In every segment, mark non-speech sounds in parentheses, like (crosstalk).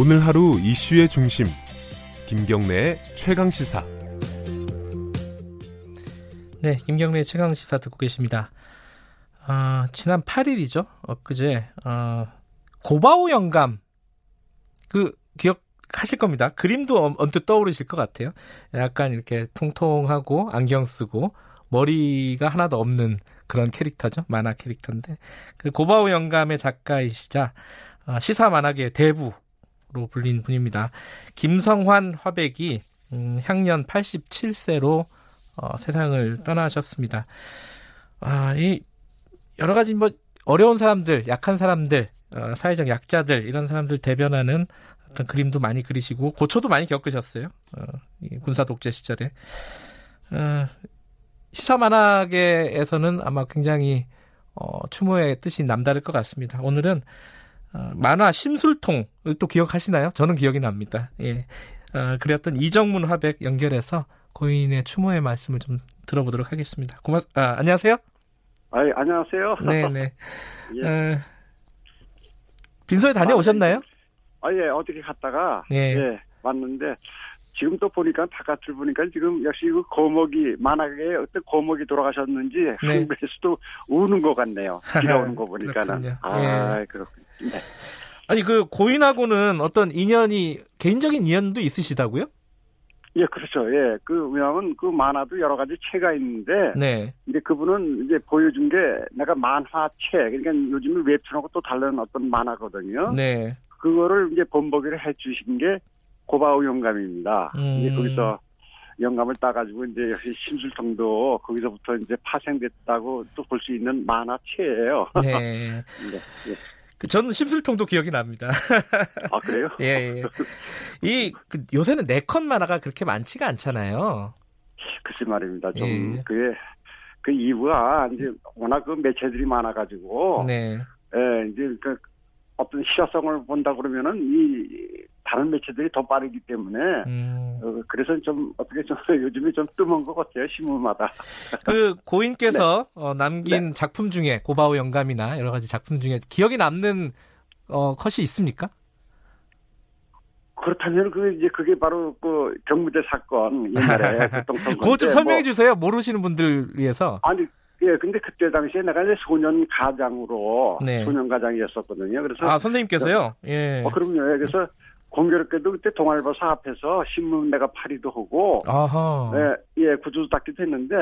오늘 하루 이슈의 중심 김경래의 최강 시사. 네, 김경래 최강 시사 듣고 계십니다. 어, 지난 8일이죠. 엊그제 어, 고바오 영감 그 기억하실 겁니다. 그림도 언뜻 떠오르실 것 같아요. 약간 이렇게 통통하고 안경 쓰고 머리가 하나도 없는 그런 캐릭터죠. 만화 캐릭터인데 그 고바오 영감의 작가이시자 어, 시사 만화계 대부 로 불린 분입니다. 김성환 화백이 음, 향년 87세로 어, 세상을 떠나셨습니다. 아, 이 여러 가지 뭐 어려운 사람들, 약한 사람들, 어, 사회적 약자들 이런 사람들 대변하는 어떤 그림도 많이 그리시고 고초도 많이 겪으셨어요. 어, 이 군사 독재 시절에 어, 시사 만화계에서는 아마 굉장히 어, 추모의 뜻이 남다를 것 같습니다. 오늘은 어, 만화 심술통 또 기억하시나요? 저는 기억이 납니다. 예. 어, 그랬던 이정문 화백 연결해서 고인의 추모의 말씀을 좀 들어보도록 하겠습니다. 고맙, 아, 안녕하세요. 아, 안녕하세요. (laughs) 네네. 예. 어, 빈소에 다녀오셨나요? 아, 예, 어떻게 갔다가, 예. 예, 왔는데, 지금 또 보니까 바깥을 보니까 지금 역시 그 거목이 만화계 어떤 거목이 돌아가셨는지 네. 한국에서도 우는 것 같네요. (laughs) 비가 오는 거 보니까는. 그렇군요. 아, 그렇군요. 네. 아니 그 고인하고는 어떤 인연이 개인적인 인연도 있으시다고요? 예, 그렇죠. 예, 그 왜냐하면 그 만화도 여러 가지 체가 있는데 네. 이제 그분은 이제 보여준 게 내가 만화체 그러니까 요즘에 웹툰하고 또 다른 어떤 만화거든요. 네. 그거를 이제 본보기를 해주신 게 고바오 영감입니다. 음. 이제 거기서 영감을 따가지고 이제 역시 심술통도 거기서부터 이제 파생됐다고 또 볼 수 있는 만화체예요. 네. (laughs) 네, 예. 그 저는 심술통도 기억이 납니다. 아 그래요? (laughs) 예, 예. 이, 그 요새는 네컷 만화가 그렇게 많지가 않잖아요. 글쎄 말입니다. 좀 예. 그게 그 이유가 이제 워낙 그 매체들이 많아가지고 네. 예, 이제 그 어떤 실효성을 본다 그러면은 이 다른 매체들이 더 빠르기 때문에 음. 어, 그래서 좀 어떻게 좀 (laughs) 요즘에 좀 뜸한 것 같아요 신문마다. (laughs) 그 고인께서 네. 어, 남긴 작품 중에 고바오 영감이나 여러 가지 작품 중에 기억에 남는 어, 컷이 있습니까? 그렇다면 그 이제 그게 바로 그 경무대 사건 옛날에 (laughs) 교통사고. 그거 좀 설명해 주세요. 모르시는 분들 위해서. 아니 예 근데 그때 당시에 내가 이제 소년 가장으로 네. 소년 가장이었었거든요. 그래서 아 선생님께서요? 예. 어, 그럼요. 예, 그래서 공교롭게도 그때 동아일보사 앞에서 신문 내가 파리도 하고 아하. 예, 예 구두도 닦기도 했는데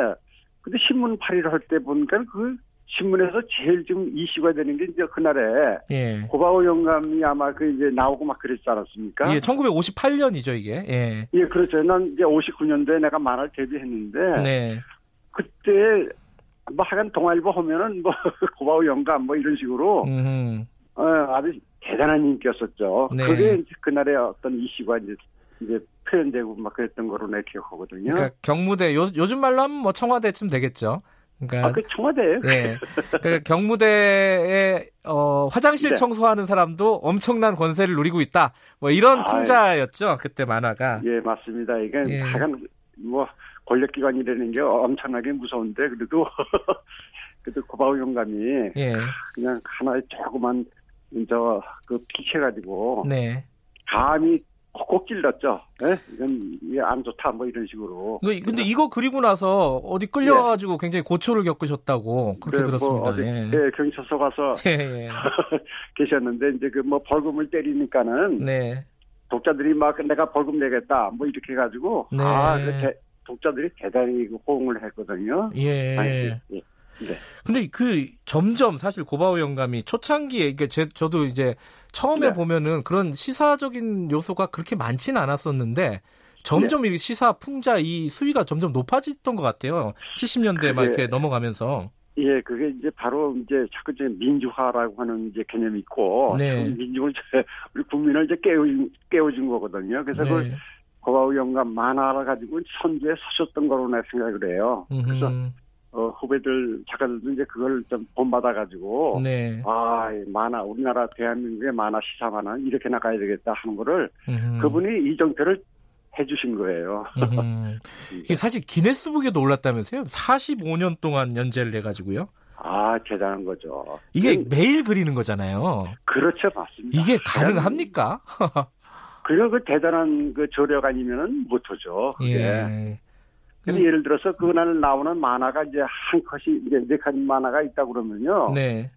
근데 신문 파리를 할 때 보니까 그 신문에서 제일 좀 이슈가 되는 게 이제 그날에 예. 고바오 영감이 아마 그 이제 나오고 막 그랬지 않았습니까? 예, 1958년이죠 이게. 예. 예, 그렇죠. 난 이제 59년도에 내가 만화를 데뷔했는데 네. 그때 뭐 하여간 동아일보 하면은 뭐 (laughs) 고바오 영감 뭐 이런 식으로 음. 어, 아주 대단한 인기였었죠. 네. 그게 이제 그날의 어떤 이슈가 이제 이제 표현되고 막 그랬던 거로 내 기억하거든요. 그러니까 경무대 요, 요즘 말로 하면 뭐 청와대쯤 되겠죠. 그러니까 아, 그 청와대예요. 예. 그 경무대에 어, 화장실 네. 청소하는 사람도 엄청난 권세를 누리고 있다. 뭐 이런 아이. 풍자였죠. 그때 만화가. 예, 맞습니다. 이게 예. 하여간 뭐 권력기관이라는 게 엄청나게 무서운데 그래도 (laughs) 그래도 고바오 영감이 예. 그냥 하나의 조그만 저그 피해가지고 네. 감히 콕콕 찔렀죠. 예? 이건 이게 안 좋다 뭐 이런 식으로. 그- 근데 이거 그리고 나서 어디 끌려가지고 굉장히 고초를 겪으셨다고 그렇게 네, 뭐 들었습니다. 어디, 예. 예, 경찰서 가서 (laughs) 예, 예. (laughs) 계셨는데 이제 그 뭐 벌금을 때리니까는 네. 독자들이 막 내가 벌금 내겠다 뭐 이렇게 해가지고 네. 아그 대- 독자들이 대단히 그 호응을 했거든요. 예. 아니, 예, 예. 네. 근데 그 점점 사실 고바오 영감이 초창기에 이게 제 저도 이제 처음에 네. 보면은 그런 시사적인 요소가 그렇게 많지는 않았었는데 점점 네. 이 시사 풍자 이 수위가 점점 높아졌던 것 같아요. 70년대 막 그게- 이렇게 넘어가면서. 예, 그게 이제 바로 이제 자꾸 이제 민주화라고 하는 이제 개념이 있고 네. 그 민중을 (laughs) 우리 국민을 이제 깨워준 깨워준 거거든요. 그래서 그 네. 고바우 영감 만화를 가지고 선두에 서셨던 거로 내 생각을 해요. 그래서. 어, 후배들 작가들도 이제 그걸 좀 본받아 가지고 네. 아, 이 만화 우리나라 대한민국의 만화 시사 만화 이렇게 나가야 되겠다 하는 거를 음흠. 그분이 이정표를 해주신 거예요. 이게 사실 기네스북에도 올랐다면서요? 45년 동안 연재를 해가지고요. 아, 대단한 거죠. 이게 음, 매일 그리는 거잖아요. 그렇죠, 맞습니다. 이게 가능합니까? 그런 그 대단한 그 저력 아니면은 못하죠. 예. 근데 예를 들어서 그날 나오는 만화가 이제 한 컷이 이제 네 칸 만화가 있다 그러면요. 네.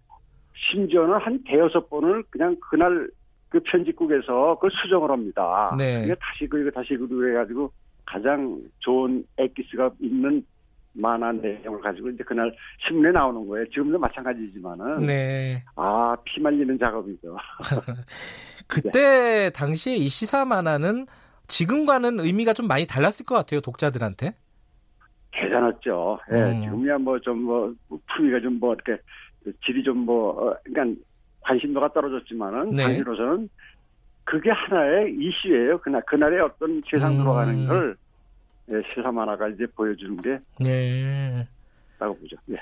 심지어는 한 대여섯 번을 그냥 그날 그 편집국에서 그걸 수정을 합니다. 네. 그게 다시 그리고 다시 그리고 해가지고 가장 좋은 엑기스가 있는 만화 내용을 가지고 이제 그날 신문에 나오는 거예요. 지금도 마찬가지지만은 네. 아 피말리는 작업이죠. (laughs) 그때 당시에 이 시사 만화는 지금과는 의미가 좀 많이 달랐을 것 같아요, 독자들한테. 대단했죠. 예, 음. 지금이야 뭐 좀 뭐 품위가 좀 뭐 이렇게 질이 좀 뭐 그러니까 관심도가 떨어졌지만은 네. 당시로서는 그게 하나의 이슈예요. 그날 그날의 어떤 세상 음. 돌아가는 걸 예, 시사 만화가 이제 보여주는 게 네. 라고 보죠. 예.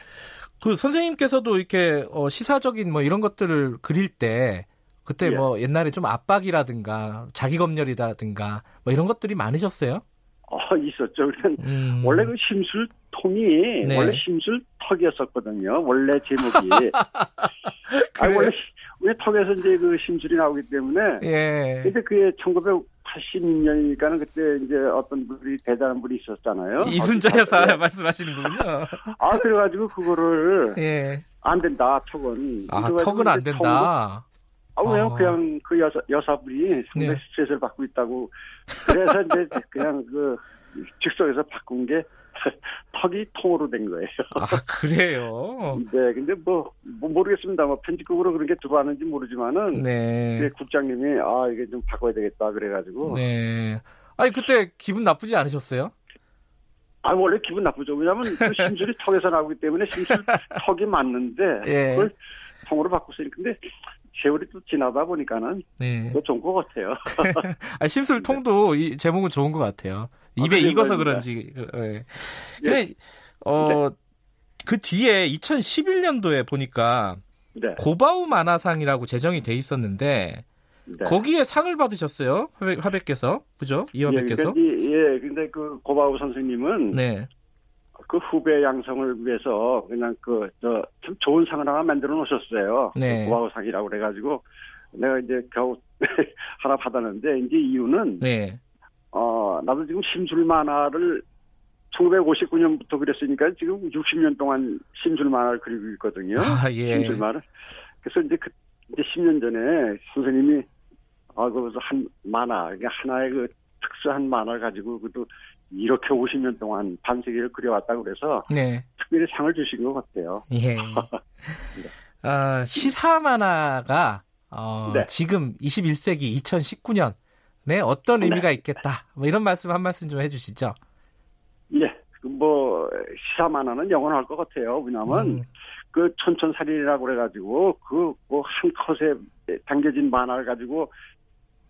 그 선생님께서도 이렇게 어, 시사적인 뭐 이런 것들을 그릴 때 그때 예. 뭐 옛날에 좀 압박이라든가 자기 검열이라든가 뭐 이런 것들이 많으셨어요? 어, 있었죠. 그냥 음. 원래 그 심술통이 네. 원래 심술턱이었었거든요. 원래 제목이. (laughs) 아니 원래 왜 턱에서 이제 그 심술이 나오기 때문에 예. 근데 그게 1980년이니까는 그때 이제 어떤 분이 대단한 분이 있었잖아요. 이순자 여사 갔어요? 말씀하시는 군요. 아 그래가지고 그거를 예. 안 된다 턱은. 아, 턱은 안 된다. 아 왜요? 아. 그냥 그 여사 여사분이 상당히 네. 스트레스를 받고 있다고. 그래서 이제 (laughs) 그냥 그 즉석에서 바꾼 게 턱이 통으로 된 거예요. 아, 그래요? (laughs) 네, 근데 뭐, 뭐 모르겠습니다. 뭐 편집국으로 그런 게 들어왔는지 모르지만은 네. 그 국장님이 아 이게 좀 바꿔야 되겠다 그래가지고 네. 아니, 그때 기분 나쁘지 않으셨어요? 아 원래 기분 나쁘죠. 왜냐하면 그 (laughs) 심술이 턱에서 나오기 때문에 심술 턱이 맞는데 예. 그걸 통으로 바꿨으니 근데 세월이 또 지나다 보니까는 네. 더 좋은 것 같아요. (laughs) 아, 심술통도 이 제목은 좋은 것 같아요. 입에 아, 익어서 뭐입니다. 그런지. 그, 예. 근데, 어, 그 뒤에 2011년도에 보니까 네. 고바우 만화상이라고 제정이 돼 있었는데, 네. 거기에 상을 받으셨어요? 화백, 화백께서. 그죠? 예, 이화백께서. 이- 예, 근데 그 고바우 선생님은 네. 그 후배 양성을 위해서 그냥 그 저 참 좋은 상을 하나 만들어 놓으셨어요. 네. 그 고바우 상이라고 그래가지고 내가 이제 겨우 (laughs) 하나 받았는데 이제 이유는 네. 어 나도 지금 심술 만화를 1959년부터 그랬으니까 지금 60년 동안 심술 만화를 그리고 있거든요. 아, 예. 심술 만화. 그래서 이제 그 이제 10년 전에 선생님이 아 거기서 한 만화 그러니까 하나의 그 특수한 만화를 가지고 그도 이렇게 50년 동안 반세기를 그려왔다고 그래서 네. 특별히 상을 주신 것 같아요. 예. (laughs) 아, 시사 만화가 어, 네. 지금 21세기 2019년에 어떤 의미가 있겠다. 뭐 이런 말씀 한 말씀 좀 해주시죠. 예, 그뭐 시사 만화는 영원할 것 같아요. 왜냐하면 음, 그 촌촌살인이라고 그래가지고 그 뭐 한 컷에 담겨진 만화를 가지고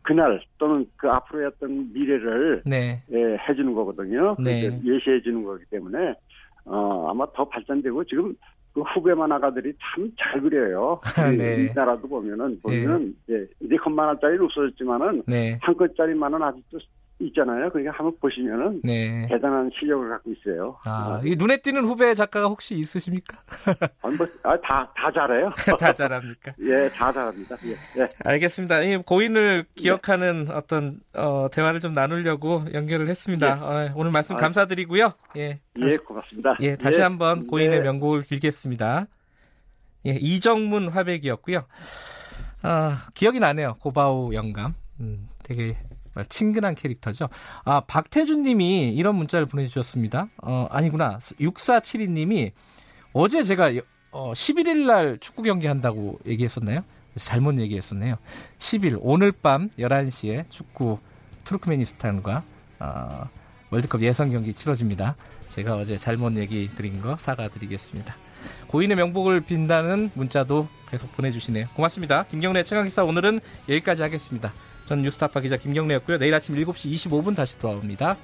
그날 또는 그 앞으로의 어떤 미래를 네. 예, 해주는 거거든요. 네. 그러니까 예시해 주는 거기 때문에 어, 아마 더 발전되고 지금 그 후배 만화가들이 참 잘 그려요. (laughs) 아, 이- 네. 이 나라도 보면은 보면 예, 이제 컷만화짜리는 없어졌지만은 네. 한 컷짜리 만화는 아직도 있잖아요. 그러니까 한번 보시면은 네. 대단한 실력을 갖고 있어요. 아, 이 눈에 띄는 후배 작가가 혹시 있으십니까? (laughs) 아, 뭐, 아, 다, 다 잘해요. (laughs) 다 잘합니까? (laughs) 예, 다 잘합니다. 예, 예. 알겠습니다. 이 고인을 기억하는 어떤 어, 대화를 좀 나누려고 연결을 했습니다. 어, 오늘 말씀 아. 감사드리고요. 예. 예, 고맙습니다. 예, 다시 예, 한번 고인의 네. 명곡을 빌겠습니다. 예, 이정문 화백이었고요. 아, 기억이 나네요. 고바우 영감. 음, 되게 친근한 캐릭터죠. 아, 박태준 님이 이런 문자를 보내주셨습니다. 어, 아니구나. 6472 님이 어제 제가 여- 어, 11일 날 축구 경기 한다고 얘기했었나요? 잘못 얘기했었네요. 10일, 오늘 밤 11시에 축구 투르크메니스탄과 어, 월드컵 예선 경기 치러집니다. 제가 어제 잘못 얘기 드린 거 사과드리겠습니다. 고인의 명복을 빈다는 문자도 계속 보내주시네요. 고맙습니다. 김경래 최강기사 오늘은 여기까지 하겠습니다. 전 뉴스타파 기자 김경래였고요. 내일 아침 7시 25분 다시 돌아옵니다.